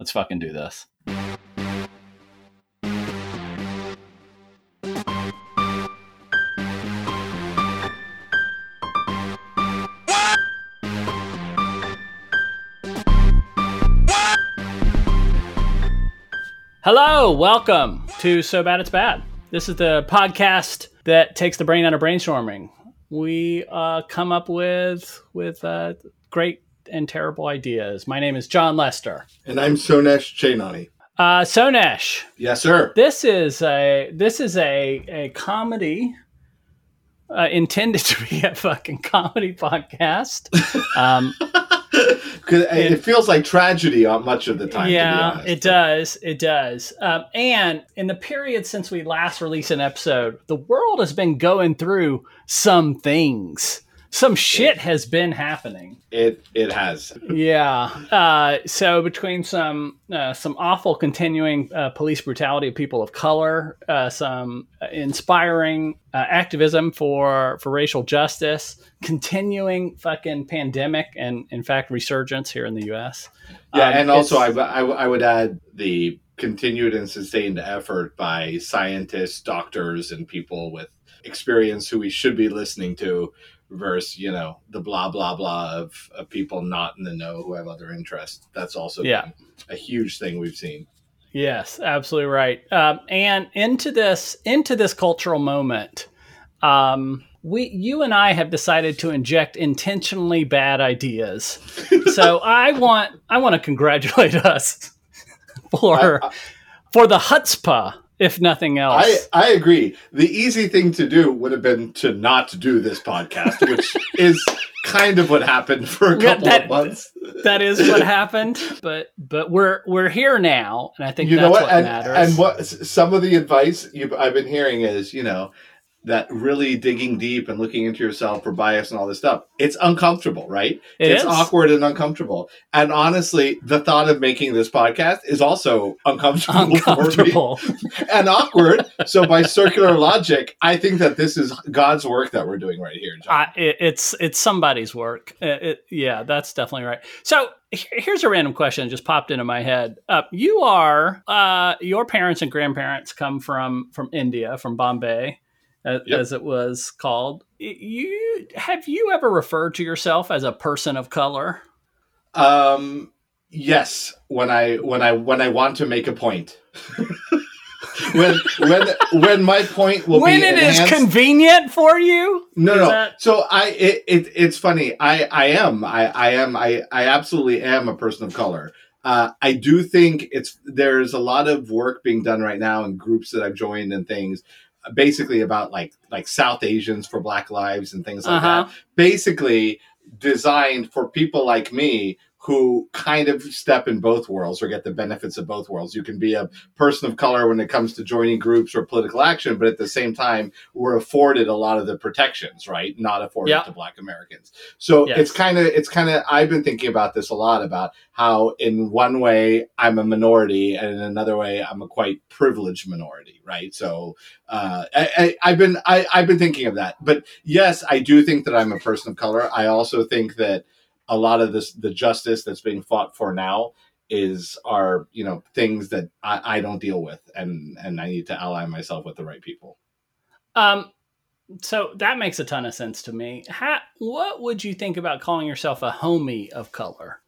Let's fucking do this. Hello, welcome to So Bad It's Bad. This is the podcast that takes the brain out of brainstorming. We uh, come up with with uh, great and terrible ideas. My name is John Lester. And I'm Sonesh Chainani. Uh, Sonesh, Yes, sir. this is a this is a a comedy uh, intended to be a fucking comedy podcast. Um, 'Cause it feels like tragedy on much of the time. yeah, it does. It does. Um, and in the period since we last released an episode, the world has been going through some things. Some shit has been happening. It it has. Yeah. Uh, so between some uh, some awful continuing uh, police brutality of people of color, uh, some inspiring uh, activism for for racial justice, continuing fucking pandemic, and in fact resurgence here in the U.S. Yeah, Um, and also I, I I would add the continued and sustained effort by scientists, doctors, and people with experience who we should be listening to versus you know the blah blah blah of, of people not in the know who have other interests that's also Yeah. a huge thing we've seen Yes, absolutely right. Um, and into this into this cultural moment, um, we you and I have decided to inject intentionally bad ideas. so I want I want to congratulate us for I- I- for the chutzpah, if nothing else. I, I agree. The easy thing to do would have been to not do this podcast, which is kind of what happened for a couple that- of months. that is what happened, but but we're we're here now, and I think You that's know what? what and, matters. and what some of the advice I've been hearing is, you know, that really digging deep and looking into yourself for bias and all this stuff. It's uncomfortable, right? It it's is. awkward and uncomfortable. And honestly, the thought of making this podcast is also uncomfortable, uncomfortable. for me and awkward. so by circular logic, I think that this is God's work that we're doing right here. I, it, it's it's somebody's work. It, it- yeah, that's definitely right. So here's a random question that just popped into my head. Uh, you are uh, your parents and grandparents come from from India, from Bombay, as, Yep. as it was called. You have you ever referred to yourself as a person of color? Um, yes, when I when I when I want to make a point. when when when my point will when be it is enhanced- convenient for you. no no that- so i it, it it's funny i i am i i am i i absolutely am a person of color uh i do think it's there's a lot of work being done right now in groups that i've joined and things basically about like like south asians for black lives and things like Uh-huh. that basically designed for people like me who kind of step in both worlds or get the benefits of both worlds. You can be a person of color when it comes to joining groups or political action, but at the same time, we're afforded a lot of the protections, right? Not afforded Yeah. to Black Americans. So Yes. it's kind of, it's kind of, I've been thinking about this a lot about how, in one way, I'm a minority, and in another way, I'm a quite privileged minority, right? So uh, I, I, I've been, I, I've been thinking of that. But yes, I do think that I'm a person of color. I also think that a lot of this the justice that's being fought for now is are you know things that I, I don't deal with and and I need to ally myself with the right people. Um, so that makes a ton of sense to me. How, what would you think about calling yourself a homie of color?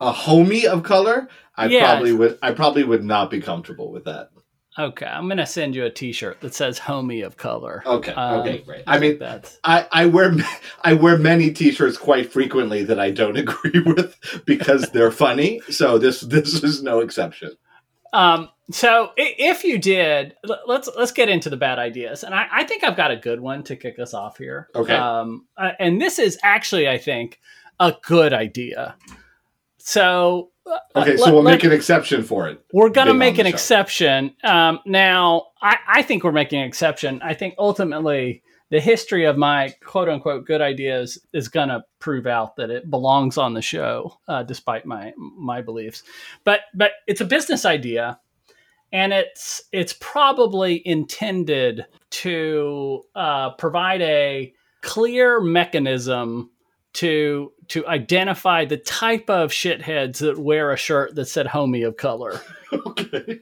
A homie of color, I Yeah. probably would I probably would not be comfortable with that. Okay, I'm gonna send you a T-shirt that says "Homie of Color." Okay, Um, okay, great. I mean, that's I, I wear I wear many T-shirts quite frequently that I don't agree with because they're funny. So this this is no exception. um. So if you did, let's let's get into the bad ideas, and I, I think I've got a good one to kick us off here. Okay. Um, uh, and this is actually, I think, a good idea. So Okay, so we'll let- make an exception for it. We're going to make an show. exception. Um, now, I, I think we're making an exception. I think ultimately the history of my quote unquote good ideas is going to prove out that it belongs on the show, uh, despite my my beliefs. But but it's a business idea, and it's it's probably intended to uh, provide a clear mechanism to to identify the type of shitheads that wear a shirt that said "homie of color." okay.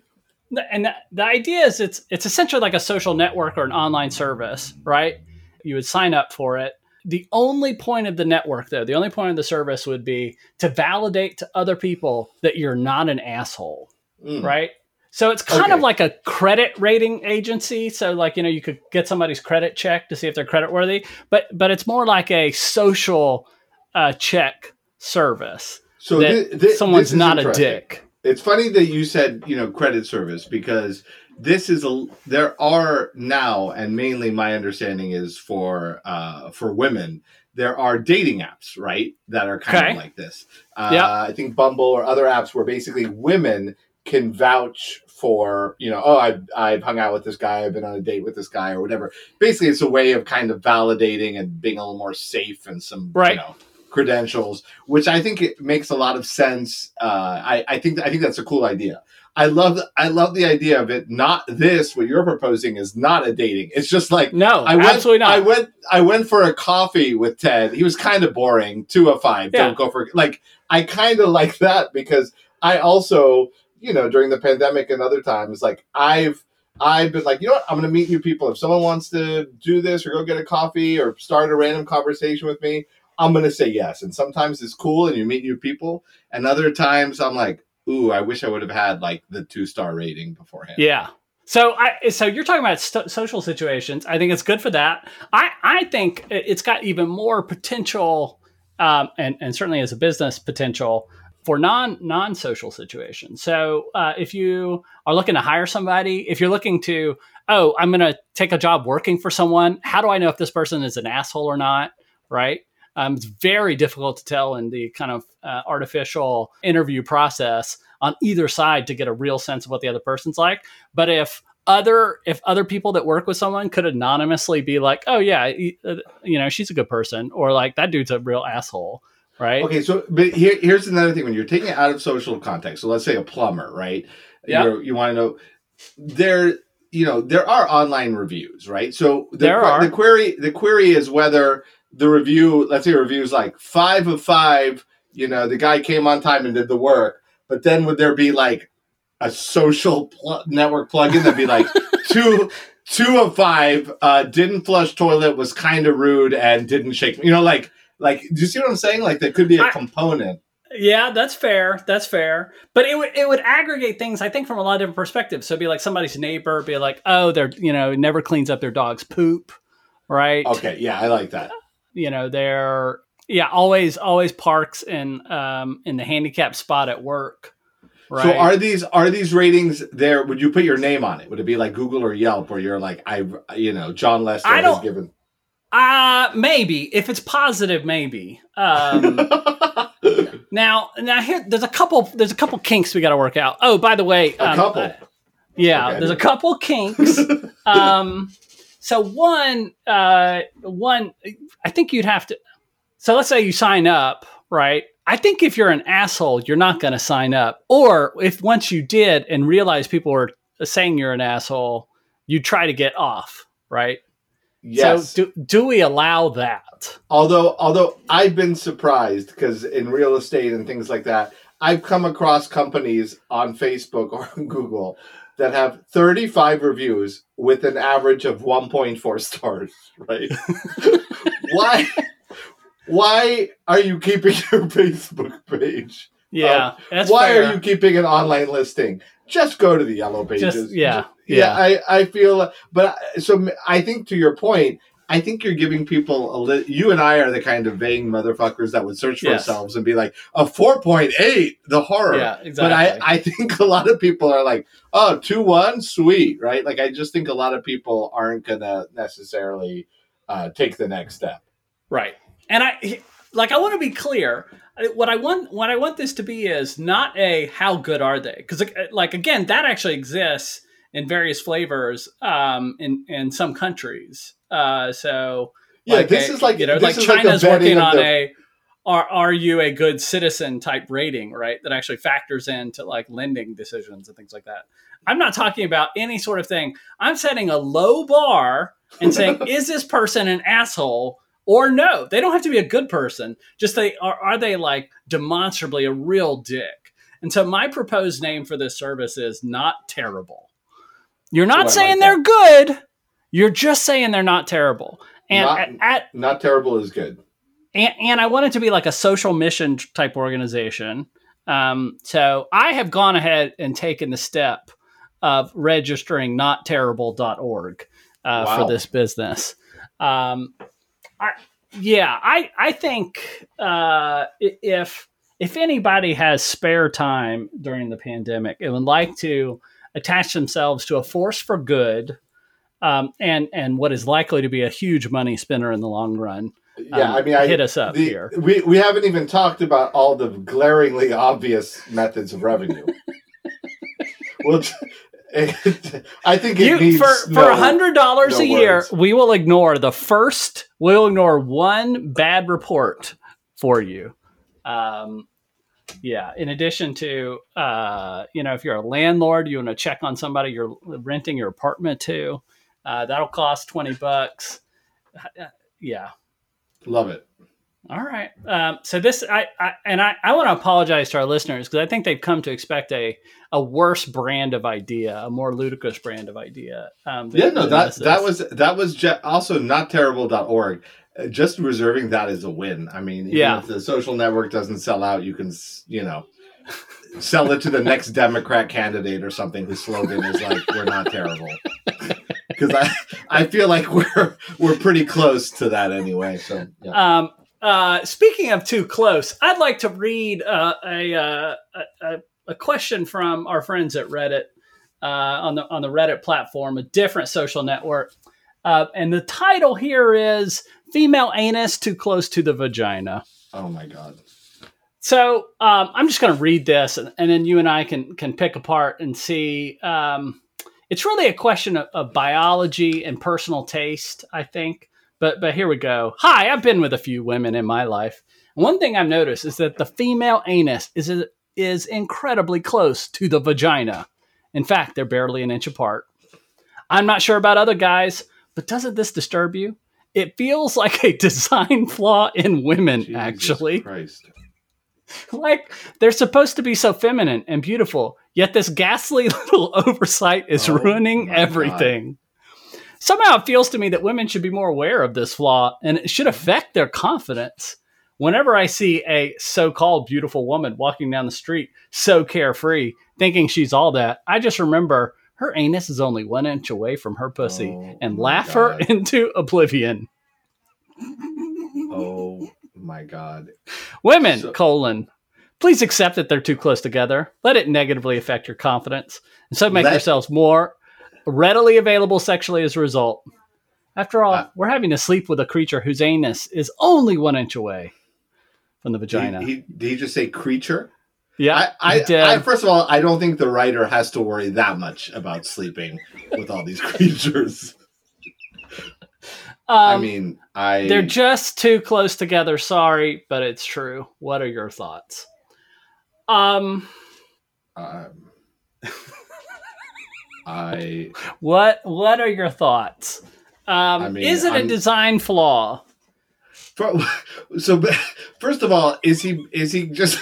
And the, the idea is it's it's essentially like a social network or an online service, right? You would sign up for it. The only point of the network, though, the only point of the service would be to validate to other people that you're not an asshole, Mm. right? So it's kind Okay. of like a credit rating agency. So like you know you could get somebody's credit check to see if they're credit worthy, but but it's more like a social uh, check service So that someone's not a dick. It's funny that you said, you know, credit service because this is a there are now and mainly my understanding is for uh for women there are dating apps, right? That are kind Okay. of like this. Uh, Yeah. I think Bumble or other apps where basically women can vouch for, you know, oh, I've, I've hung out with this guy, I've been on a date with this guy or whatever. Basically, it's a way of kind of validating and being a little more safe and some, Right. you know, credentials, which I think it makes a lot of sense. Uh, I, I think I think that's a cool idea. I love I love the idea of it. Not this. What you're proposing is not a dating. It's just like No, I went, absolutely not. I went. I went for a coffee with Ted. He was kind of boring. Two of five. Yeah. Don't go for like. I kind of like that because I also, you know, during the pandemic and other times, like I've. I've been like, you know what? I'm going to meet new people. If someone wants to do this or go get a coffee or start a random conversation with me, I'm to say yes. And sometimes it's cool and you meet new people. And other times I'm like, ooh, I wish I would have had like the two star rating beforehand. Yeah. So I so you're talking about st- social situations. I think it's good for that. I I think it- it's got even more potential, um, and and certainly as a business potential for non non social situations. So uh, if you are looking to hire somebody, if you're looking to oh I'm going to take a job working for someone, how do I know if this person is an asshole or not? Right. Um, it's very difficult to tell in the kind of uh, artificial interview process on either side to get a real sense of what the other person's like. But if other if other people that work with someone could anonymously be like, oh yeah, uh, you know, she's a good person, or like that dude's a real asshole, right? Okay, so but here, here's another thing: when you're taking it out of social context, so let's say a plumber, right? Yeah. You're, you want to know there, you know, there are online reviews, right? So the, There are. the query the query is whether the review, let's say, a review is like five of five. You know, the guy came on time and did the work, but then would there be like a social pl- network plugin that'd be like two? Two of five uh, didn't flush toilet was kind of rude and didn't shake. You know, like like do you see what I'm saying? Like there could be a I- component. Yeah, that's fair. That's fair. But it would it would aggregate things, I think, from a lot of different perspectives. So it'd be like somebody's neighbor, be like, oh, they're you know never cleans up their dog's poop, right? Okay, yeah, I like that. You know they're yeah always always parks in um in the handicap spot at work. Right. So are these are these ratings there? Would you put your name on it? Would it be like Google or Yelp, where you're like, I, you know, John Lester I don't- given. Uh maybe if it's positive, maybe. Um, now, now here, there's a couple. There's a couple kinks we got to work out. Oh, by the way, A um, couple? uh, yeah, Okay. there's a couple kinks. um, so one, uh, one, I think you'd have to. So let's say you sign up, right? I think if you're an asshole, you're not going to sign up. Or if once you did and realize people were saying you're an asshole, you try to get off, right? yes. So do do we allow that? although although I've been surprised because in real estate and things like that, I've come across companies on Facebook or on Google that have 35 reviews with an average of 1.4 stars. Right? why? Why are you keeping your Facebook page? Yeah, um, that's Why fair. are you keeping an online listing? Just go to the yellow pages. Just- yeah, yeah. yeah. I, I feel, but so I think to your point, I think you're giving people a li- you and I are the kind of vain motherfuckers that would search for Yes. ourselves and be like a 4.8, the horror. Yeah, exactly But. I, I think a lot of people are like, oh, 2 1, sweet, right? Like, I just think a lot of people aren't going to necessarily uh, take the next step. Right. And I like I want to be clear. What I want what I want this to be is not a how good are they? Cuz like again that actually exists in various flavors um in in some countries. Uh so Yeah, like this a- is like, you know like is like China's working on the- a are are you a good citizen type rating, right? That actually factors into like lending decisions and things like that. I'm not talking about any sort of thing. I'm setting a low bar and saying, is this person an asshole or no. They don't have to be a good person. Just they are are they like demonstrably a real dick? And so my proposed name for this service is not terrible. You're not I saying like they're good. You're just saying they're not terrible. And Not- at, at Not terrible is good. and, and I want it to be like a social mission type organization. Um, so I have gone ahead and taken the step of registering notterrible.org uh, Wow. for this business. Um, I, yeah, I I think uh, if if anybody has spare time during the pandemic and would like to attach themselves to a force for good, um, and and what is likely to be a huge money spinner in the long run, Yeah, um, I mean, I hit us up the- here. We we haven't even talked about all the glaringly obvious methods of revenue. well, I think it You, needs for no- for a hundred dollars no a year, words. we will ignore the first. We'll ignore one bad report for you. Um, yeah. In addition to, uh, you know, if you're a landlord, you want to check on somebody you're renting your apartment to. Uh, that'll cost twenty bucks. Yeah. Love it. All right. Um, so this, I, I and I, I want to apologize to our listeners because I think they've come to expect a a worse brand of idea, a more ludicrous brand of idea. Um, Yeah, no, that that this that is. was that was also not terrible.org. Just reserving that is a win. I mean, even Yeah. if the social network doesn't sell out, you can, you know, sell it to the next Democrat candidate or something whose slogan is like "We're not terrible." Because I I feel like we're we're pretty close to that anyway. So yeah. Um, uh, speaking of too close, I'd like to read uh, a, uh, a a a question from our friends at Reddit uh, on the on the Reddit platform, a different social network. Uh, and the title here is "Female Anus Too Close to the Vagina." oh my god. So um, I'm just going to read this, and, and then you and I can can pick apart and see. Um, it's really a question of, of biology and personal taste, I think. But but here we go. Hi, I've been with a few women in my life. One thing I've noticed is that the female anus is is incredibly close to the vagina. In fact, they're barely an inch apart. I'm not sure about other guys, but doesn't this disturb you? It feels like a design flaw in women, Jesus actually. Christ. like they're supposed to be so feminine and beautiful yet this ghastly little oversight is Oh ruining everything. Somehow it feels to me that women should be more aware of this flaw and it should affect their confidence. Whenever i see a so-called beautiful woman walking down the street so carefree thinking she's all that i just remember her anus is only one inch away from her pussy Oh and laugh her into oblivion Oh my god. Women, So- colon. Please accept that they're too close together. Let it negatively affect your confidence. And so make Let- yourselves more readily available sexually as a result. After all, Uh, we're having to sleep with a creature whose anus is only one inch away from the He, vagina. he, did he just say creature? Yeah, I, did. I, I, first of all, I don't think the writer has to worry that much about sleeping with all these creatures. I Um, mean, I they're just too close together. Sorry, but it's true. What are your thoughts? Um, um, I what what are your thoughts? Um, I mean, is it a I'm- design flaw? for- so first of all, is he is he just?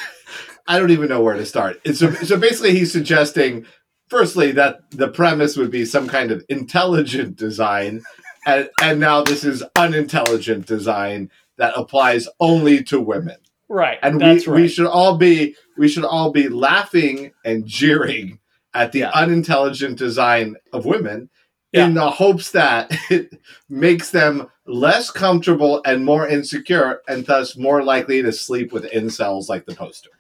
I don't even know where to start. So, so basically he's suggesting, firstly, that the premise would be some kind of intelligent design, and and now this is unintelligent design that applies only to women. Right, and we, right. we should all be we should all be laughing and jeering at the Yeah. unintelligent design of women Yeah. in the hopes that it makes them less comfortable and more insecure and thus more likely to sleep with incels like the poster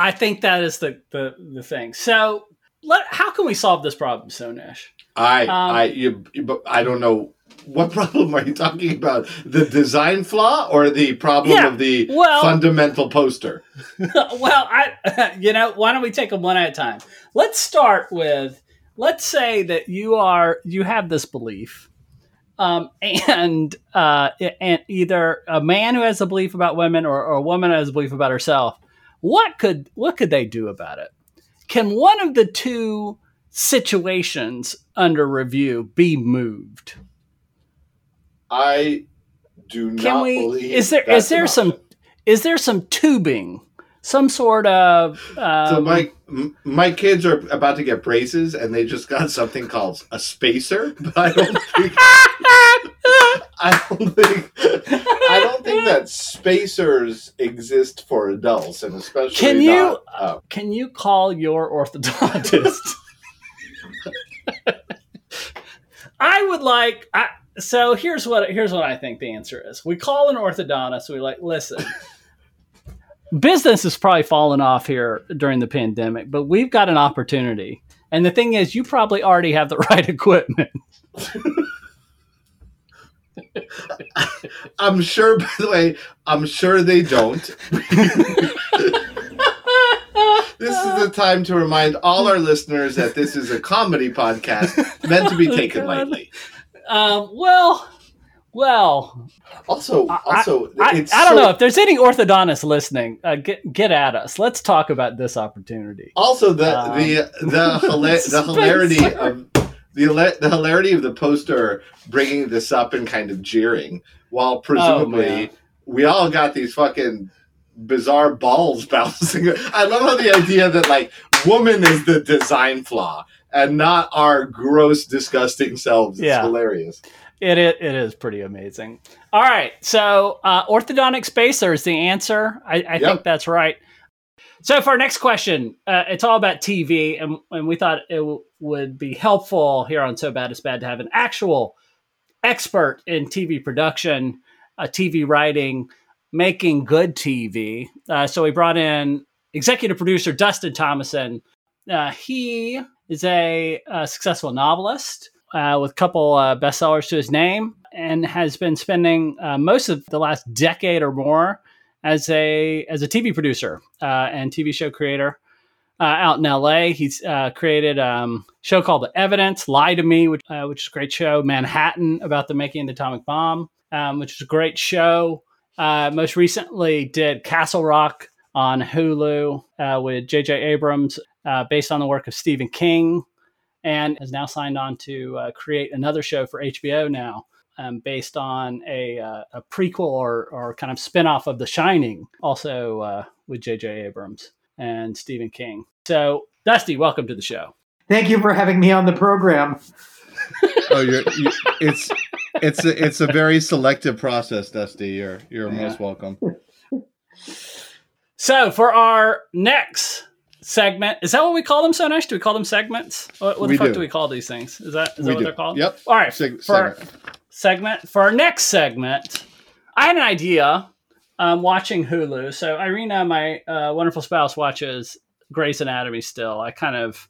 I think that is the the, the thing. So, let, how can we solve this problem, Sonesh? i Um, i you but i don't know what problem are you talking about the design flaw or the problem Yeah, of the well- fundamental poster well, I, you know, why don't we take them one at a time? Let's start with, let's say that you are, you have this belief, um, and uh, and either a man who has a belief about women or, or a woman who has a belief about herself. What could what could they do about it? Can one of the two situations under review be moved? I do not Can we? believe Is there is there some option. is there some tubing, some sort of? Um, So my my kids are about to get braces, and they just got something called a spacer. But I don't think I don't think I don't think that spacers exist for adults, and especially Can you- not, uh, Can you call your orthodontist? I would like. I, so here's what here's what I think the answer is. We call an orthodontist. We like listen. Business has probably fallen off here during the pandemic, but we've got an opportunity. And the thing is, you probably already have the right equipment. I'm sure. By the way, I'm sure they don't. This is the time to remind all our listeners that this is a comedy podcast meant to be taken God. lightly. Um, well, well, Also, I- also, I, it's I don't so- know if there's any orthodontists listening. Uh, get get at us. Let's talk about this opportunity. Also, the Um, the the, hila- the hilarity of the the hilarity of the poster bringing this up and kind of jeering, while presumably Oh, we all got these fucking bizarre balls bouncing. I love how the idea that like woman is the design flaw and not our gross, disgusting selves Yeah. hilarious. It is, it is pretty amazing. All right, so uh, orthodontic spacer is the answer. I, I Yep. think that's right. So for our next question, uh, it's all about TV, and, and we thought it w- would be helpful here on So Bad It's Bad to have an actual expert in TV production, uh, TV writing, making good TV. Uh, so we brought in executive producer Dustin Thomason. Uh, he is a, uh successful novelist uh, with a couple uh, bestsellers to his name and has been spending most of the last decade or more as a as a TV producer uh, and TV show creator uh, out in LA. He's uh, created um, a show called The Evidence, Lie to Me, which, uh, which is a great show. Manhattan about the making of the atomic bomb, um, which is a great show. Uh, most recently, did Castle Rock on Hulu uh, with J.J. Abrams, based on the work of Stephen King, and has now signed on to create another show for HBO now. Um, based on a, uh, a prequel or, or kind of spin-off of The Shining, also uh, with J.J. Abrams and Stephen King. So, Dusty, welcome to the show. Thank you for having me on the program. Oh, you're, you, it's it's a, it's a very selective process, Dusty. You're you're Yeah. most welcome. So, for our next segment, is that what we call them, Sonesh? Do we call them segments? What, what the fuck do. do. we call these things? Is that is that what do. they're called? Yep. All right. Seg- for our segment. segment for our next segment, I had an idea. I'm watching Hulu. So Irina, my uh, wonderful spouse, watches Grey's Anatomy still. I kind of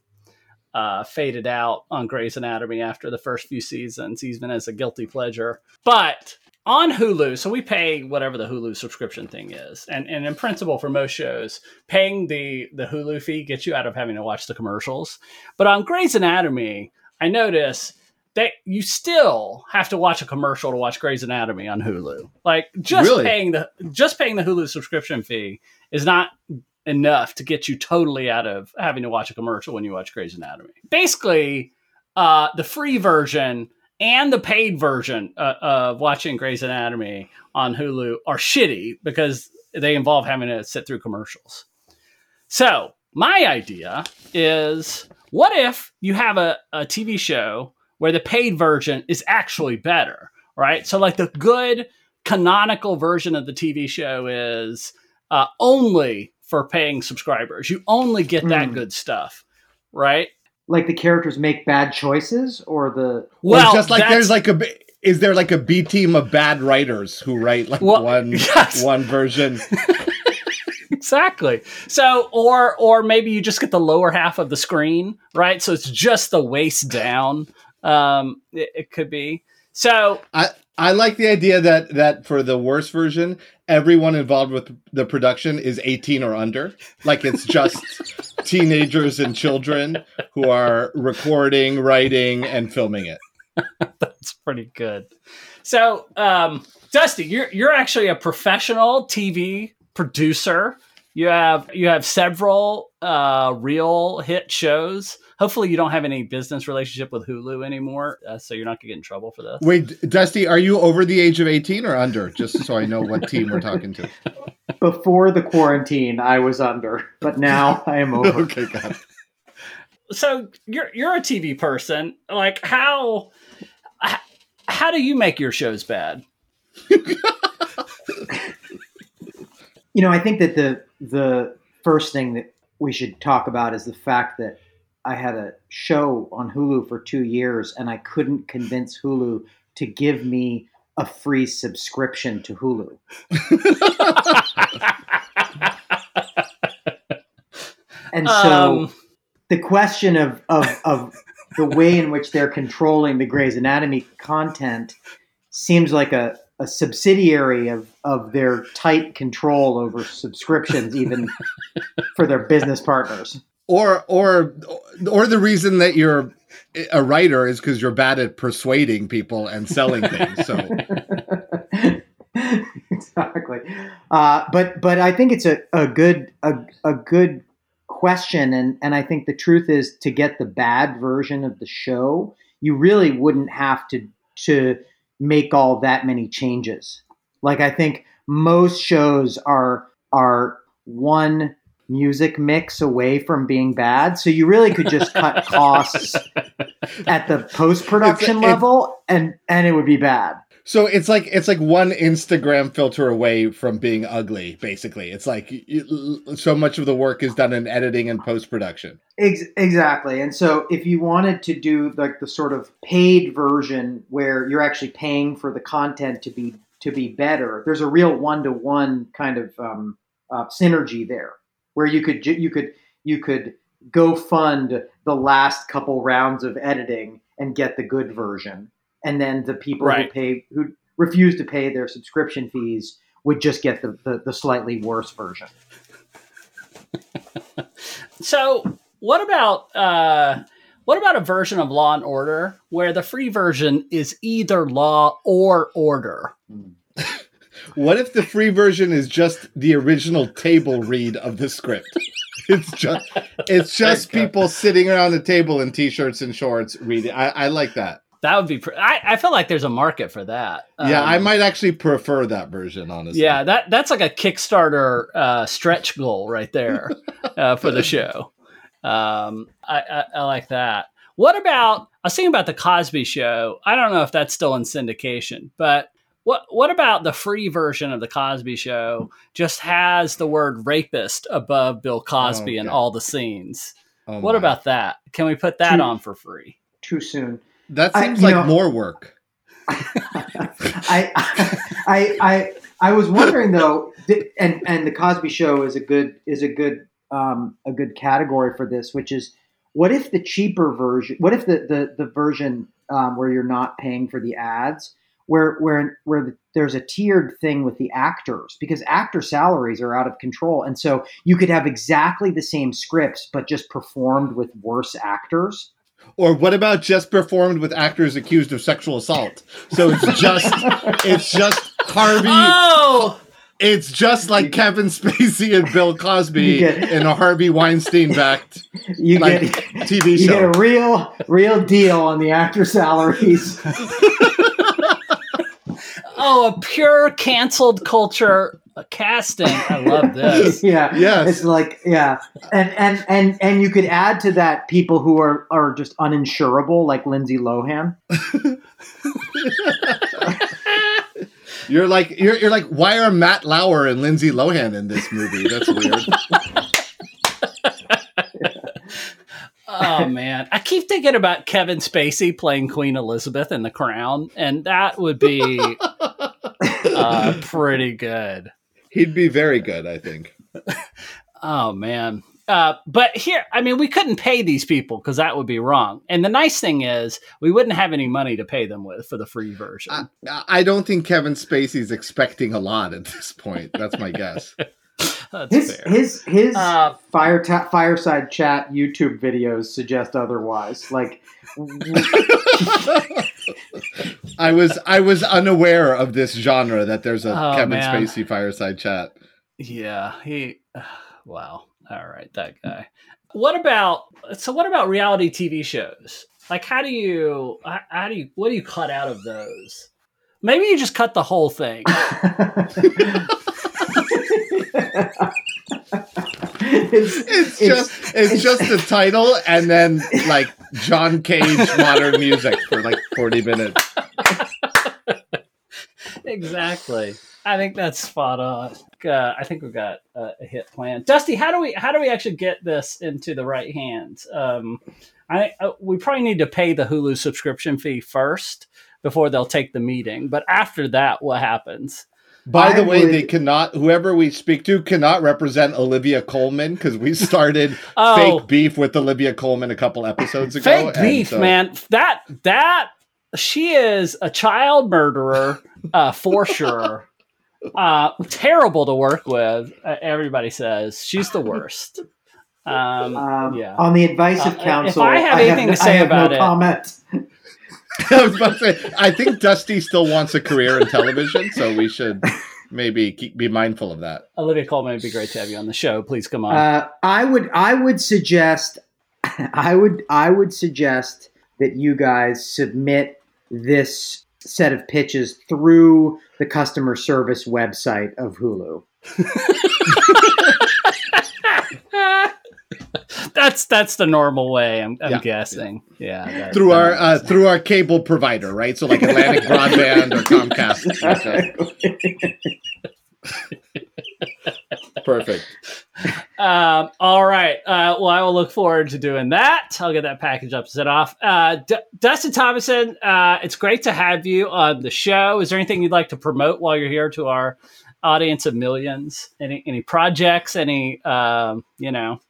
uh, faded out on Grey's Anatomy after the first few seasons, even as a guilty pleasure. But on Hulu, so we pay whatever the Hulu subscription thing is, and and in principle for most shows, paying the the Hulu fee gets you out of having to watch the commercials. But on Grey's Anatomy, I notice that you still have to watch a commercial to watch Grey's Anatomy on Hulu. Like just Really? paying the just paying the Hulu subscription fee is not enough to get you totally out of having to watch a commercial when you watch Grey's Anatomy. Basically, uh, the free version and the paid version uh, of watching Grey's Anatomy on Hulu are shitty because they involve having to sit through commercials. So, my idea is what if you have a, a TV show where the paid version is actually better, right? So, like the good canonical version of the TV show is uh, only for paying subscribers. You only get that Hmm. good stuff, right? Like the characters make bad choices, or the Well, Well, just like there's like a b- is there like a B team of bad writers who write like Well, one yes. one version? exactly. So, or or maybe you just get the lower half of the screen, right? So it's just the waist down. Um, it, it could be. So I like the idea that that for the worst version, everyone involved with the production is 18 or under. Like it's just teenagers and children who are recording, writing, and filming it. that's pretty good. So, um, Dusty, you're you're actually a professional TV producer You have you have several uh, real hit shows. Hopefully, you don't have any business relationship with Hulu anymore, uh, so you're not gonna get in trouble for this. Wait, Dusty, are you over the age of 18 or under? Just so I know what team we're talking to. Before the quarantine, I was under, but now I am over. okay, got it. So you're you're a TV person. Like how h- how do you make your shows bad? You know, I think that the the first thing that we should talk about is the fact that I had a show on Hulu for two years and I couldn't convince Hulu to give me a free subscription to Hulu. And so Um, the question of, of, of the way in which they're controlling the Grey's Anatomy content seems like a, a subsidiary of, of their tight control over subscriptions, even for their business partners. Or or or the reason that you're a writer is because you're bad at persuading people and selling things. So exactly. Uh, but but I think it's a, a good a, a good question and, and I think the truth is to get the bad version of the show, you really wouldn't have to to make all that many changes. Like I think most shows are are one music mix away from being bad. So you really could just cut costs at the post production it- level and and it would be bad. so it's like it's like one Instagram filter away from being ugly. Basically, it's like so much of the work is done in editing and post production. Ex- exactly. And so if you wanted to do like the sort of paid version where you're actually paying for the content to be to be better, there's a real one to one kind of um, uh, synergy there, where you could you could you could go fund the last couple rounds of editing and get the good version, and then the people Right. who pay who refuse to pay their subscription fees would just get the, the, the slightly worse version. So what about uh, what about a version of Law and Order where the free version is either Law or Order? What if the free version is just the original table read of the script? It's just it's just people sitting around the table in t-shirts and shorts reading. I, I like that. That would be. Pr- I, I feel like there's a market for that. yeah, Um, I might actually prefer that version, honestly. Yeah, that that's like a Kickstarter uh, stretch goal right there uh, for the show. Um, I, I, I like that. What about? I was thinking about the Cosby Show. I don't know if that's still in syndication, but what what about the free version of the Cosby Show? Just has the word rapist above Bill Cosby in Okay. all the scenes. Oh What my. about that? Can we put that Too- on for free? Too soon. that? Seems you like know- more work. I, I, I, I was wondering though, and and the Cosby Show is a good is a good um, a good category for this, which is what if the cheaper version? What if the the the version um, where you're not paying for the ads, where where where the, there's a tiered thing with the actors because actor salaries are out of control, and so you could have exactly the same scripts but just performed with worse actors. Or what about just performed with actors accused of sexual assault? So it's just it's just Harvey. Oh, It's just like Kevin Spacey and Bill Cosby You get- in a Harvey Weinstein backed You like get TV show. you get a real real deal on the actor salaries. oh, a pure canceled culture casting. I love this. yeah. Yes. It's like yeah. And and and and you could add to that people who are are just uninsurable like Lindsay Lohan. You're like you're you're like why are Matt Lauer and Lindsay Lohan in this movie? That's weird. Oh man, I keep thinking about Kevin Spacey playing Queen Elizabeth in The Crown, and that would be uh, pretty good. He'd be very good, I think. Oh man. Uh, but here, I mean, we couldn't pay these people because that would be wrong. And the nice thing is, we wouldn't have any money to pay them with for the free version. I, I don't think Kevin Spacey's expecting a lot at this point. That's my guess. That's His fair. his his Uh, fire ta- fireside chat YouTube videos suggest otherwise. Like I was I was unaware of this genre that there's a Oh, Kevin man. Spacey fireside chat. Yeah, he. wow. All right, that guy. What about so? What about reality TV shows? Like, how do you? How, how do you? What do you cut out of those? Maybe you just cut the whole thing. it's, It's just it's just the title and then like John Cage modern music for like 40 minutes. exactly. I think that's spot on. Uh, I think we've got uh, a hit plan. Dusty, how do we how do we actually get this into the right hands? Um, I uh, we probably need to pay the Hulu subscription fee first before they'll take the meeting. But after that, what happens? By I the way, would- they cannot whoever we speak to cannot represent Olivia Colman because we started Oh. fake beef with Olivia Colman a couple episodes ago. Fake beef, so- man. That that she is a child murderer uh, for sure. Uh, terrible to work with. Uh, everybody says she's the worst. Um, um, yeah. On the advice Uh, of if I have anything no- to say I have about no it- comment. I was about to say, I think Dusty still wants a career in television, so we should maybe keep, be mindful of that. Olivia Colman, it'd be great to have you on the show. Please come on. Uh, I would I would suggest I would I would suggest that you guys submit this set of pitches through the customer service website of Hulu. that's that's the normal way. I'm, I'm Yeah. guessing. Yeah. that- Through that our uh, through our cable provider, right? So like Atlantic Broadband or Comcast. Perfect. Um, all right. Uh, well, I will look forward to doing that. I'll get that package up, set off. Uh, D- Dustin Thomason, uh, it's great to have you on the show. Is there anything you'd like to promote while you're here to our audience of millions? Any any projects? Any um, you know?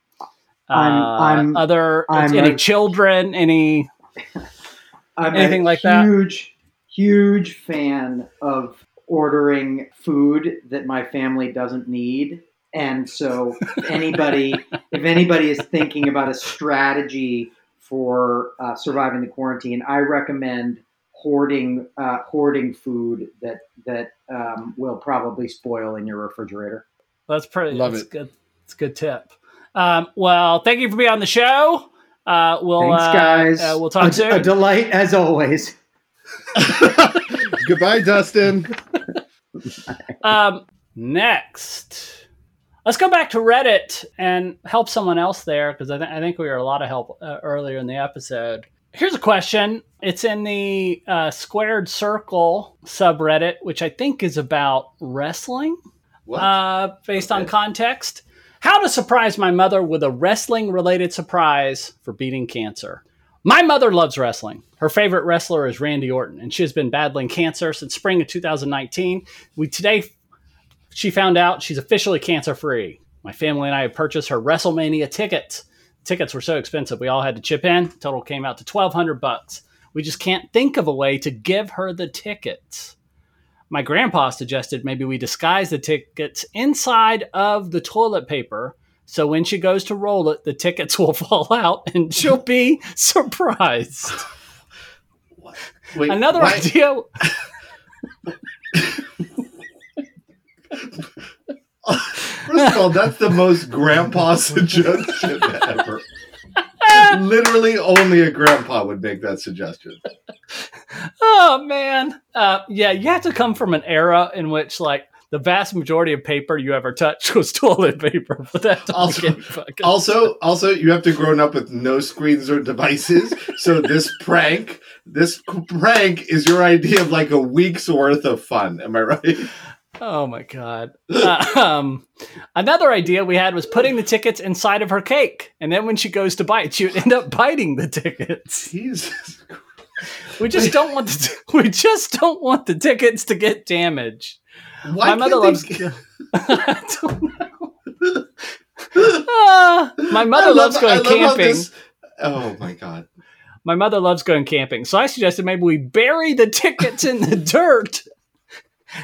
Uh, I'm- I'm- other I'm any a- children? Any I'm Anything a like that? huge, huge fan of ordering food that my family doesn't need. And so, if anybody, if anybody is thinking about a strategy for uh, surviving the quarantine, I recommend hoarding uh, hoarding food that that um, will probably spoil in your refrigerator. That's pretty. Love that's it. Good. It's a good tip. Um, well, thank you for being on the show. Uh, we'll Thanks, uh, guys. Uh, we'll talk a, soon. A delight as always. Goodbye, Dustin. Um, next, let's go back to Reddit and help someone else there because I, th- I think we were a lot of help uh, earlier in the episode. Here's a question. It's in the uh, Squared Circle subreddit, which I think is about wrestling, What? uh, based on context. How to surprise my mother with a wrestling related surprise for beating cancer. My mother loves wrestling. Her favorite wrestler is Randy Orton, and she has been battling cancer since spring of 2019. We today she found out she's officially cancer free. My family and I have purchased her WrestleMania tickets. Tickets were so expensive, we all had to chip in. Total came out to twelve hundred bucks. We just can't think of a way to give her the tickets. My grandpa suggested maybe we disguise the tickets inside of the toilet paper so when she goes to roll it, the tickets will fall out and she'll be surprised. Wait, Another why- idea. First of all, that's the most grandpa suggestion ever. Literally, only a grandpa would make that suggestion. Oh man, uh, yeah, you have to come from an era in which like the vast majority of paper you ever touched was toilet paper. But that Also- Also, also, you have to grown up with no screens or devices. So this prank, this prank is your idea of like a week's worth of fun. Am I right? oh my god. Uh, um, another idea we had was putting the tickets inside of her cake, and then when she goes to bite, she would end up biting the tickets. Jesus. We just don't want the we just don't want the tickets to get damaged. Why my mother loves. they- I don't know. Ah, my mother love- loves going camping. this- Oh my god. My mother loves going camping, so I suggested maybe we bury the tickets in the dirt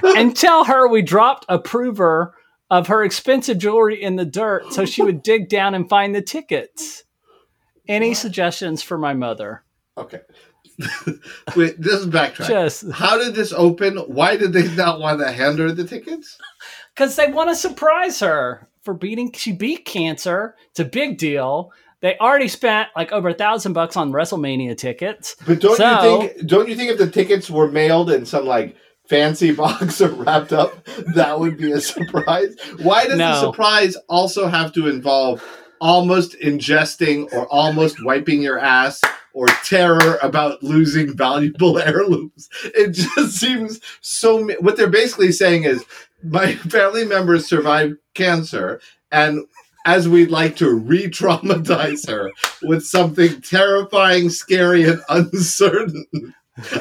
and tell her we dropped a prover of her expensive jewelry in the dirt so she would dig down and find the tickets. Any suggestions for my mother? Okay. Wait, this is backtrack. Just How did this open? Why did they not want to hand her the tickets? because they want to surprise her for beating. She beat cancer. It's a big deal. They already spent like over a thousand bucks on WrestleMania tickets. But don't So- you think? Don't you think if the tickets were mailed in some like fancy box or wrapped up, that would be a surprise? Why does the surprise also have to involve almost ingesting or almost wiping your ass? Or terror about losing valuable heirlooms. It just seems so. What they're basically saying is, my family members survived cancer, and as we'd like to re-traumatize her with something terrifying, scary, and uncertain.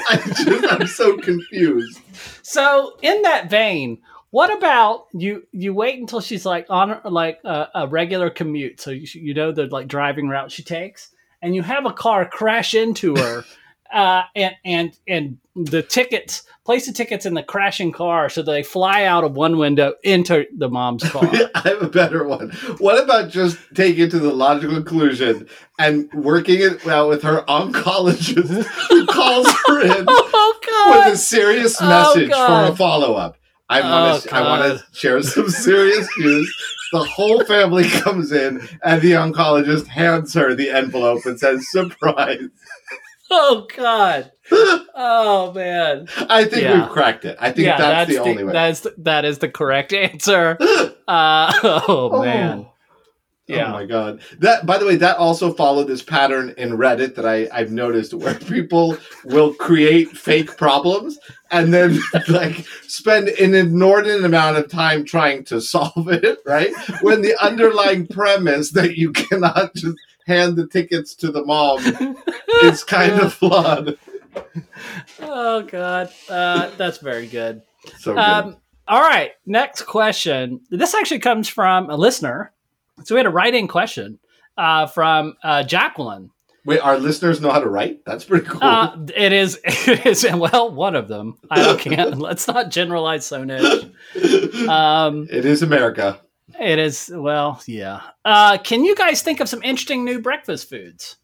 I just, I'm so confused. So in that vein, what about you? You wait until she's like on like a, a regular commute, so you, you know the like driving route she takes, and you have a car crash into her, uh, and and and the tickets place the tickets in the crashing car, so they fly out of one window into the mom's car. I have a better one. What about just taking it to the logical conclusion and working it out with her oncologist who calls her in oh with a serious Oh, message for a follow up? I want Oh, to. I want to share some serious news. The whole family comes in, and the oncologist hands her the envelope and says, "Surprise." Oh God! Oh man! I think Yeah. we've cracked it. I think yeah, that's, the, only way. That's that is the correct answer. Uh, oh man! Yeah. Oh my god. That by the way, that also followed this pattern in Reddit that I, I've noticed where people will create fake problems and then like spend an inordinate amount of time trying to solve it, right? When the underlying premise that you cannot just hand the tickets to the mom is kind of flawed. Oh God, uh, that's very good. So good. Um, all right, next question. This actually comes from a listener. So we had a write-in question uh, from uh, Jacqueline. Wait, our listeners know how to write? That's pretty cool. Uh, it is, it is. Well, one of them. I can't. let's not generalize so much. Um, it is America. it is. Well, yeah. Uh, can you guys think of some interesting new breakfast foods?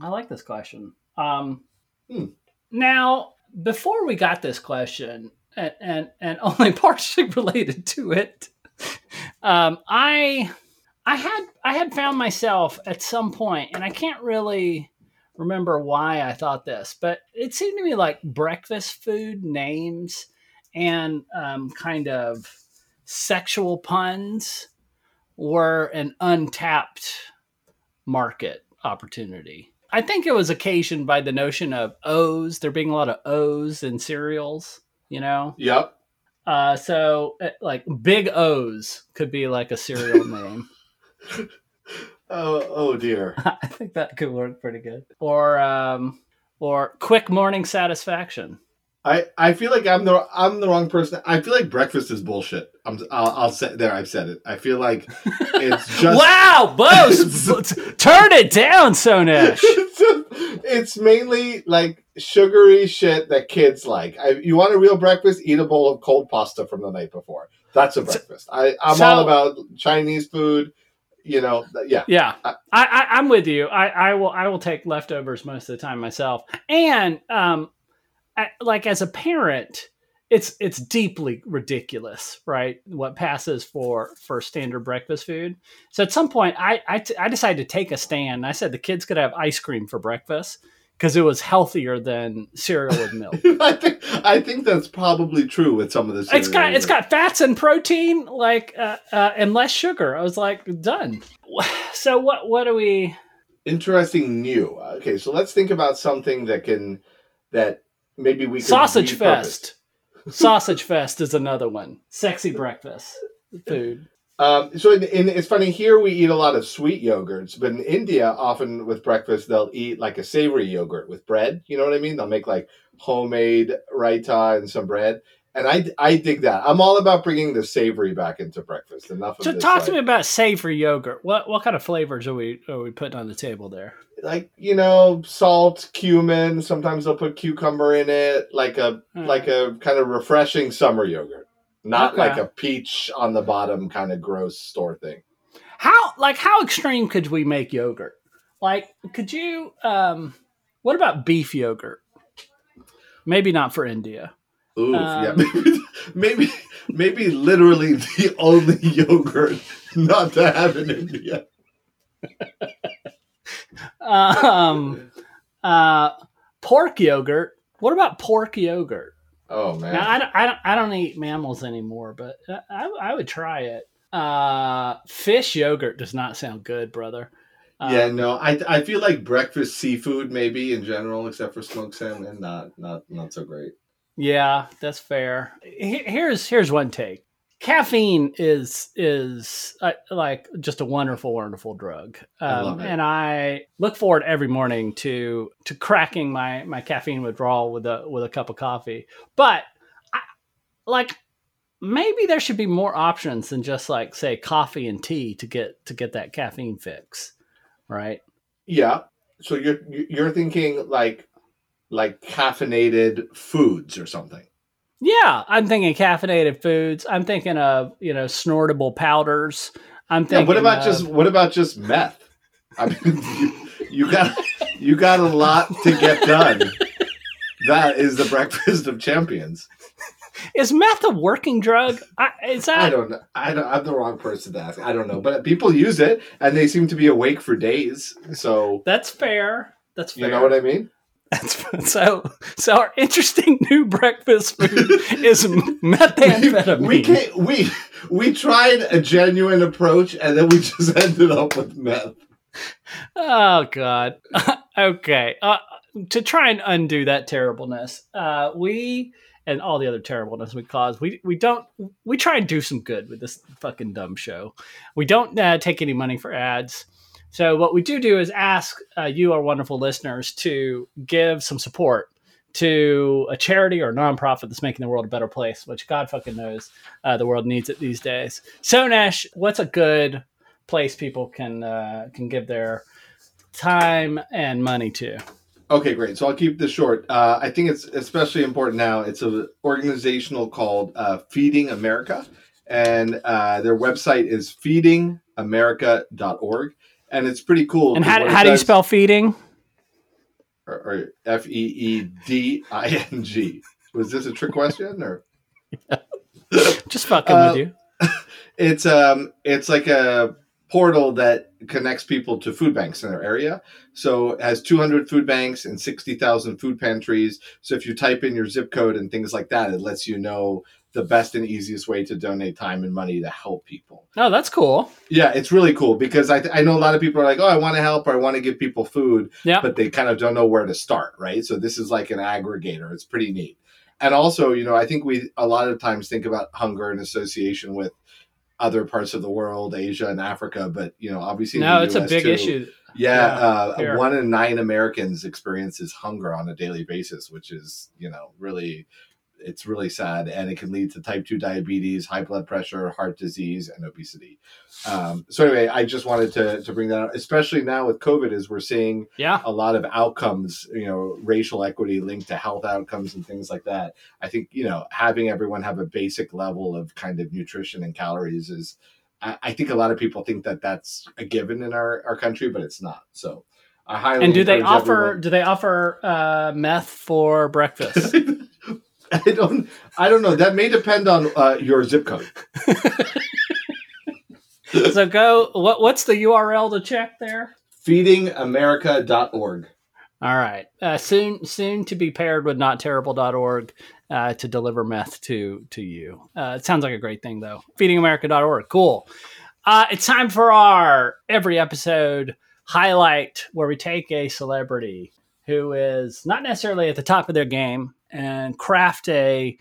I like this question. Um, Hmm. Now, before we got this question, and and, and only partially related to it, um, I I had I had found myself at some point, and I can't really remember why I thought this, but it seemed to me like breakfast food names and um, kind of sexual puns were an untapped market opportunity. I think it was occasioned by the notion of O's, there being a lot of O's in cereals, you know? Yep. Uh, so, uh, like, Big O's could be like a cereal name. Oh, oh dear. I think that could work pretty good. Or, um, or Quick Morning Satisfaction. I, I feel like I'm the I'm the wrong person. I feel like breakfast is bullshit. I'm I'll, I'll say there. I've said it. I feel like it's just wow, Bose! turn it down, Sonesh! it's, mainly like sugary shit that kids like. I, you want a real breakfast? Eat a bowl of cold pasta from the night before. That's a breakfast. I, I'm So- all about Chinese food. You know, yeah. Yeah, I- I, I, I'm with you. I, I will I will take leftovers most of the time myself. And um, I, like as a parent, it's it's deeply ridiculous, right? What passes for for standard breakfast food. So at some point, I I, t- I decided to take a stand. I said the kids could have ice cream for breakfast because it was healthier than cereal with milk. I think I think that's probably true with some of the. It's got it's got fats and protein, like uh, uh, and less sugar. I was like, done. So what what do we? interesting new. Okay, so let's think about something that can that maybe we Sausage repurpose. Fest. Sausage Fest is another one. Sexy breakfast food. Um, so in, in, it's funny here we eat a lot of sweet yogurts, but in India, often with breakfast they'll eat like a savory yogurt with bread. You know what I mean? They'll make like homemade raita and some bread, and I I dig that. I'm all about bringing the savory back into breakfast. Enough of So this, talk like, to me about savory yogurt. What what kind of flavors are we are we putting on the table there? like you know salt, cumin. Sometimes they'll put cucumber in it, like a Hmm. like a kind of refreshing summer yogurt, not Okay. like a peach on the bottom kind of gross store thing. How like how extreme could we make yogurt? Like could you um what about beef yogurt? Maybe not for India. Ooh, Um, yeah, maybe, maybe, maybe literally the only yogurt not to have in India. Um, uh, pork yogurt. What about pork yogurt? Oh man, Now, I don't, I don't, I don't eat mammals anymore, but I, I would try it. Uh, fish yogurt does not sound good, brother. Um, yeah, no, I I feel like breakfast seafood maybe in general, except for smoked salmon, not not not so great. Yeah, that's fair. Here's here's one take. Caffeine is is uh, like just a wonderful, wonderful drug, I um, it. and I look forward every morning to to cracking my my caffeine withdrawal with a with a cup of coffee. But I, like maybe there should be more options than just like say coffee and tea to get to get that caffeine fix, right? Yeah, so you're you're thinking like like caffeinated foods or something. Yeah, I'm thinking caffeinated foods. I'm thinking of you know snortable powders. I'm Yeah, thinking. what about of- just what about just meth? I mean, you, you got you got a lot to get done. That is the breakfast of champions. is meth a working drug? I, is that I don't know. I don't. I'm the wrong person to ask. I don't know, but people use it, and they seem to be awake for days. So that's fair? That's fair. you know what I mean. That's so. So our interesting new breakfast food is methamphetamine. we can't. We we tried a genuine approach, and then we just ended up with meth. Oh God. okay. Uh, to try and undo that terribleness, uh, we and all the other terribleness we cause, we we don't we try and do some good with this fucking dumb show. We don't uh, take any money for ads. So what we do do is ask uh, you, our wonderful listeners, to give some support to a charity or nonprofit that's making the world a better place, which God fucking knows uh, the world needs it these days. So Nash, what's a good place people can uh, can give their time and money to? Okay, great. So I'll keep this short. Uh, I think it's especially important now. It's an organizational called uh, Feeding America, and uh, their website is feedingamerica.org. And it's pretty cool. And how, how do you spell feeding? Or, or F E E D I N G. Was this a trick question or? Just fucking Uh, with you. It's um, it's like a portal that connects people to food banks in their area. So it has 200 food banks and 60,000 food pantries. So if you type in your zip code and things like that, it lets you know the best and easiest way to donate time and money to help people. Oh, that's cool. Yeah, it's really cool because I, I know a lot of people are like, oh, I want to help or I want to give people food, Yeah. but they kind of don't know where to start, right? So this is like an aggregator. It's pretty neat. And also, you know, I think we a lot of times think about hunger in association with other parts of the world, Asia and Africa, but you know, obviously, No, it's a big too. issue. Yeah, Yeah, uh, one in nine Americans experiences hunger on a daily basis, which is you know really, it's really sad, and it can lead to type two diabetes, high blood pressure, heart disease, and obesity. Um, so anyway, I just wanted to to bring that up, especially now with COVID, as we're seeing Yeah. a lot of outcomes, you know, racial equity linked to health outcomes and things like that. I think, you know, having everyone have a basic level of kind of nutrition and calories is, I, I think a lot of people think that that's a given in our, our country, but it's not. So I highly And do they offer everyone- do they offer uh, meth for breakfast? I don't, I don't know. That may depend on uh, your zip code. so go. What what's the URL to check there? Feedingamerica.org. All right. Uh, soon soon to be paired with notterrible.org uh, to deliver meth to to you. Uh, it sounds like a great thing though. Feedingamerica.org. Cool. Uh, it's time for our every episode highlight where we take a celebrity who is not necessarily at the top of their game and craft a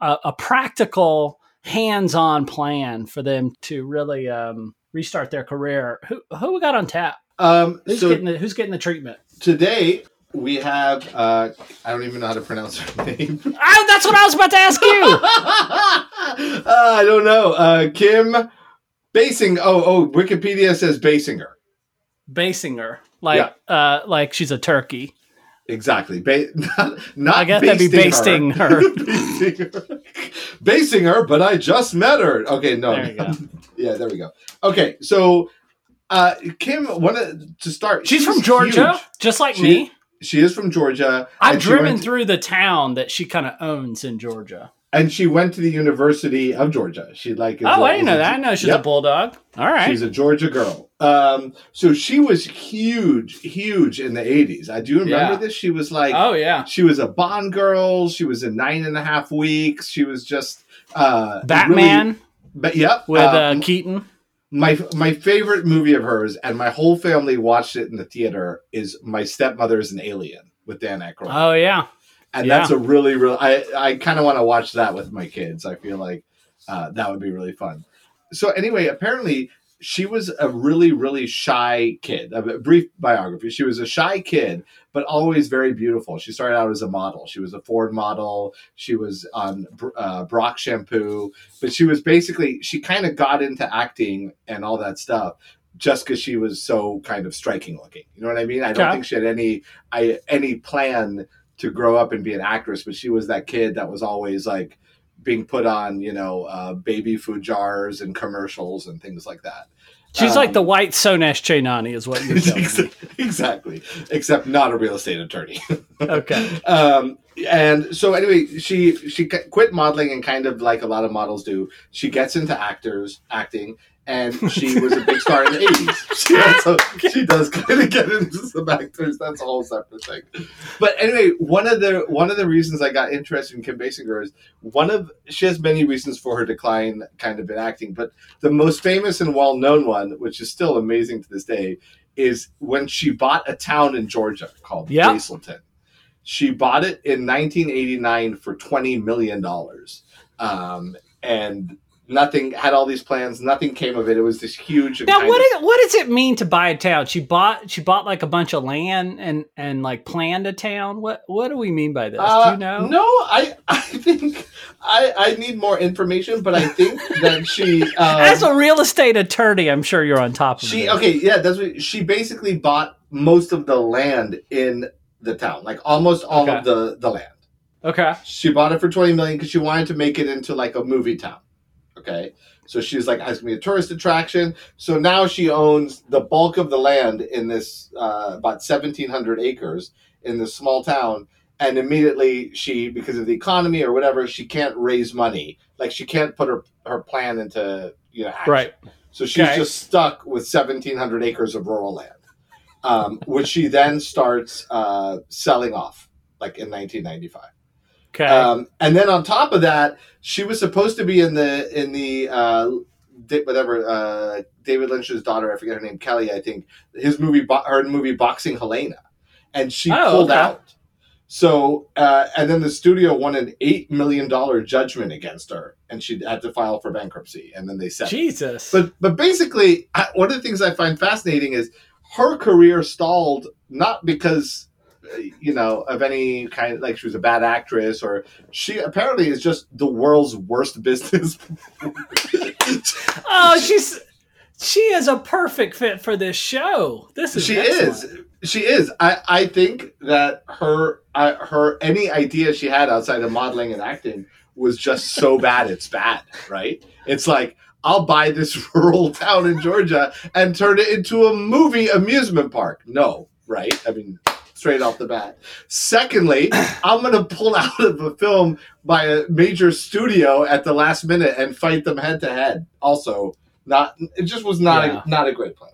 a, a practical hands-on plan for them to really um, restart their career. Who who we got on tap? Um, Who's so getting the, who's getting the treatment? today we have, uh, I don't even know how to pronounce her name. Oh, that's what I was about to ask you. uh, I don't know. Uh, Kim Basing. Oh, oh, Wikipedia says Basinger. Basinger, like uh, like she's a turkey. Exactly. Ba- not, not I guess that'd be basting her. basting her. Basing her, but I just met her. Okay, no. There you go. yeah, there we go. Okay, so uh, Kim, wanted to start. She's, from Georgia, huge. just like She- me. she is from Georgia. I've driven went through the town that she kind of owns in Georgia. And she went to the University of Georgia. She like is Oh, a- I didn't know a- that. No, she's Yep. a bulldog. All right. She's a Georgia girl. Um, so she was huge, huge in the eighties. I do remember Yeah. this. She was like, oh yeah. she was a Bond girl. She was in nine and a half weeks. She was just uh, Batman really- but yep, with uh, um, Keaton. my my favorite movie of hers, and my whole family watched it in the theater. Is My Stepmother is an Alien with Dan Aykroyd. Oh yeah. And yeah. that's a really really i i kind of want to watch that with my kids. I feel like uh, that would be really fun. So anyway apparently she was a really really shy kid a brief biography. She was a shy kid but always very beautiful. She started out as a model. She was a ford model. She was on uh, Breck shampoo but she was basically she kind of got into acting and all that stuff just because she was so kind of striking looking. You know what i mean? I don't Okay. think she had any i any plan to grow up and be an actress, but she was that kid that was always like being put on, you know, uh, baby food jars and commercials and things like that. She's like Um, the white Sonesh Chainani, is what you're telling exactly, except not a real estate attorney. Okay. um, and so anyway, she she quit modeling and kind of like a lot of models do. She gets into actors acting, and she was a big star in the eighties. She she does kind of get into some actors. That's a whole separate thing. But anyway, one of the one of the reasons I got interested in Kim Basinger is one of she has many reasons for her decline, kind of in acting, but the most famous and well known one, which is still amazing to this day, is when she bought a town in Georgia called Yeah. Braselton. She bought it in 1989 for 20 million dollars, um, and nothing had all these plans. Nothing came of it. It was this huge. Now, what, of- is, what does it mean to buy a town? She bought she bought like a bunch of land and and like planned a town. What what do we mean by this? do Uh, you know? No, I I think I I need more information, but I think that she um, As a real estate attorney, I'm sure you're on top of she it. okay yeah that's what she basically bought most of the land in the town, like almost all Okay. of the the land. Okay. She bought it for 20 million because she wanted to make it into like a movie town. Okay. So she's like, it's gonna be a tourist attraction. So now she owns the bulk of the land in this uh, about 1,700 acres in this small town. And immediately she, because of the economy or whatever, she can't raise money. Like she can't put her, her plan into you know action. Right. So she's Okay. just stuck with 1,700 acres of rural land, um, which she then starts uh, selling off, like in 1995. Okay. Um, and then on top of that, she was supposed to be in the in the uh, whatever uh, David Lynch's daughter, I forget her name, Kelly, I think his movie, Bo- her movie Boxing Helena, and she Oh, pulled okay. out. So uh, and then the studio won an eight million dollar judgment against her, and she had to file for bankruptcy, and then they said, Jesus. But but basically, I, one of the things I find fascinating is her career stalled not because you know of any kind like she was a bad actress or she apparently is just the world's worst business. oh, she's she is a perfect fit for this show. This is she excellent. is. She is. I, I think that her I, her any idea she had outside of modeling and acting was just so bad it's bad, right? It's like I'll buy this rural town in Georgia and turn it into a movie amusement park. No, right? I mean, straight off the bat. Secondly, I'm going to pull out of a film by a major studio at the last minute and fight them head to head. Also, not it just was not Yeah. a, not a great plan.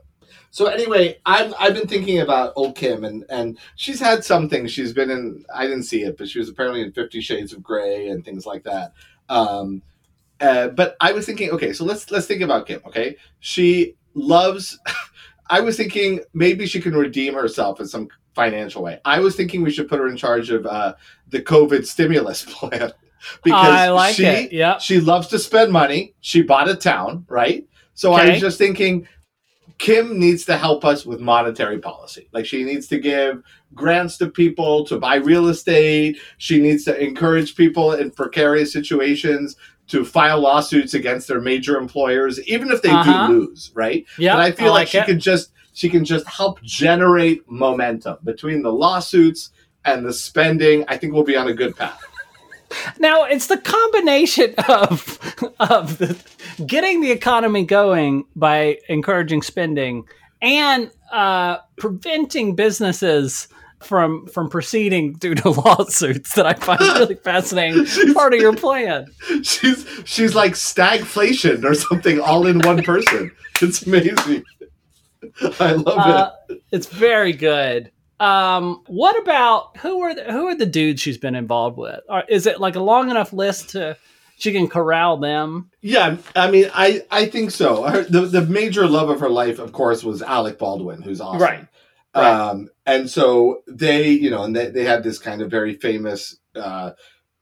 So anyway, I've I've been thinking about old Kim and and she's had some things. She's been in I didn't see it, but she was apparently in Fifty Shades of Grey and things like that. Um, uh, but I was thinking, okay, so let's let's think about Kim. Okay, she loves. I was thinking maybe she can redeem herself in some financial way. I was thinking we should put her in charge of uh, the COVID stimulus plan because I like she it. Yep. she loves to spend money. She bought a town, right? So I was just thinking, Kim needs to help us with monetary policy. Like she needs to give grants to people to buy real estate. She needs to encourage people in precarious situations to file lawsuits against their major employers, even if they Uh-huh. do lose, right? Yep. But I feel like, she it. can just she can just help generate momentum between the lawsuits and the spending. I think we'll be on a good path. Now it's the combination of of the, getting the economy going by encouraging spending and uh, preventing businesses from from proceeding due to lawsuits that I find really fascinating. Part of your plan. She's she's like stagflation or something, all in one person. It's amazing. I love Uh, it's very good. Um, what about who are the, who are the dudes she's been involved with? Or is it like a long enough list to she can corral them? Yeah, I mean, I I think so. Her, the the major love of her life, of course, was Alec Baldwin, who's awesome. Right. Right. Um, and so they, you know, and they, they had this kind of very famous, uh,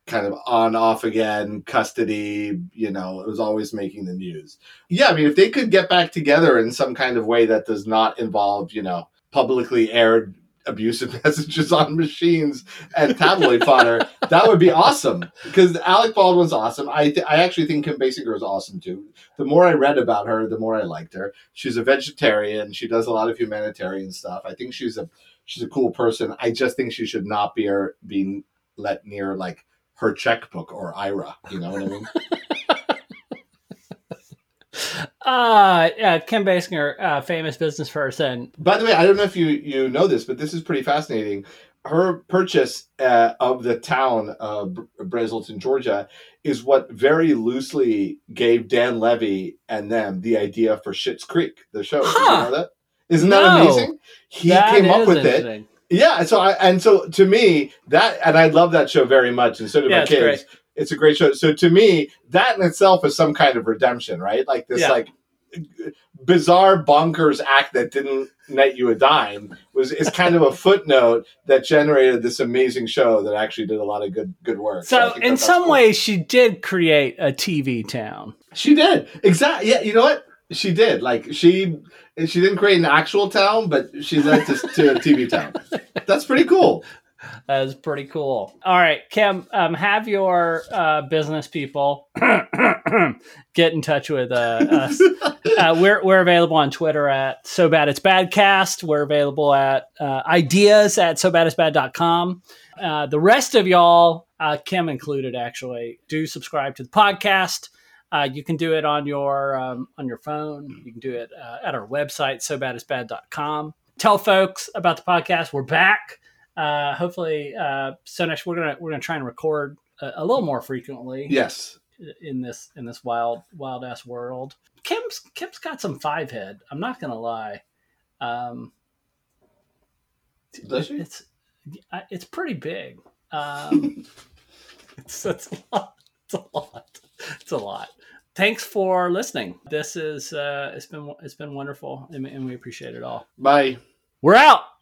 kind of on off again custody, you know, it was always making the news. Yeah. I mean, if they could get back together in some kind of way that does not involve, you know, publicly aired abusive messages on machines and tabloid fodder, that would be awesome. Because Alec Baldwin's awesome. I th- I actually think Kim Basinger is awesome too. The more I read about her, the more I liked her. She's a vegetarian. She does a lot of humanitarian stuff. I think she's a she's a cool person. I just think she should not be being let near like her checkbook or IRA. You know what I mean? Uh, yeah, Kim Basinger, uh, famous business person. By the way, I don't know if you you know this, but this is pretty fascinating. Her purchase uh, of the town of Br- Braselton, Georgia, is what very loosely gave Dan Levy and them the idea for Schitt's Creek, the show. Huh. you know that? Isn't that No. amazing? He That came up with it. Yeah, so I and so to me that and I love that show very much, and so do Yeah, my it's kids. great. It's a great show. So to me, that in itself is some kind of redemption, right? Like this, Yeah. like bizarre bonkers act that didn't net you a dime was is kind of a footnote that generated this amazing show that actually did a lot of good good work. I So, in some cool. ways, she did create a TV town. she did exactly. Yeah, you know what? She did. Like she she didn't create an actual town, but she led to, to a TV town. That's pretty cool. That is pretty cool. All right, Kim, um, have your uh, business people get in touch with uh, us. Uh, we're we're available on Twitter at so bad it's badcast. We're available at uh, ideas at so bad it's bad.com. Uh, the rest of y'all, uh, Kim included, actually, do subscribe to the podcast. Uh, you can do it on your um, on your phone. You can do it uh, at our website, so bad it's bad.com. Tell folks about the podcast. We're back. Uh, hopefully, uh, so next we're gonna we're gonna try and record a, a little more frequently Yes. in this in this wild wild ass world. Kim's Kim's got some five head. I'm not gonna lie. Um, Does she? it's it's pretty big. Um, it's, it's a lot. It's a lot. It's a lot. Thanks for listening. This is uh, it's been it's been wonderful, and, and we appreciate it all. Bye. We're out.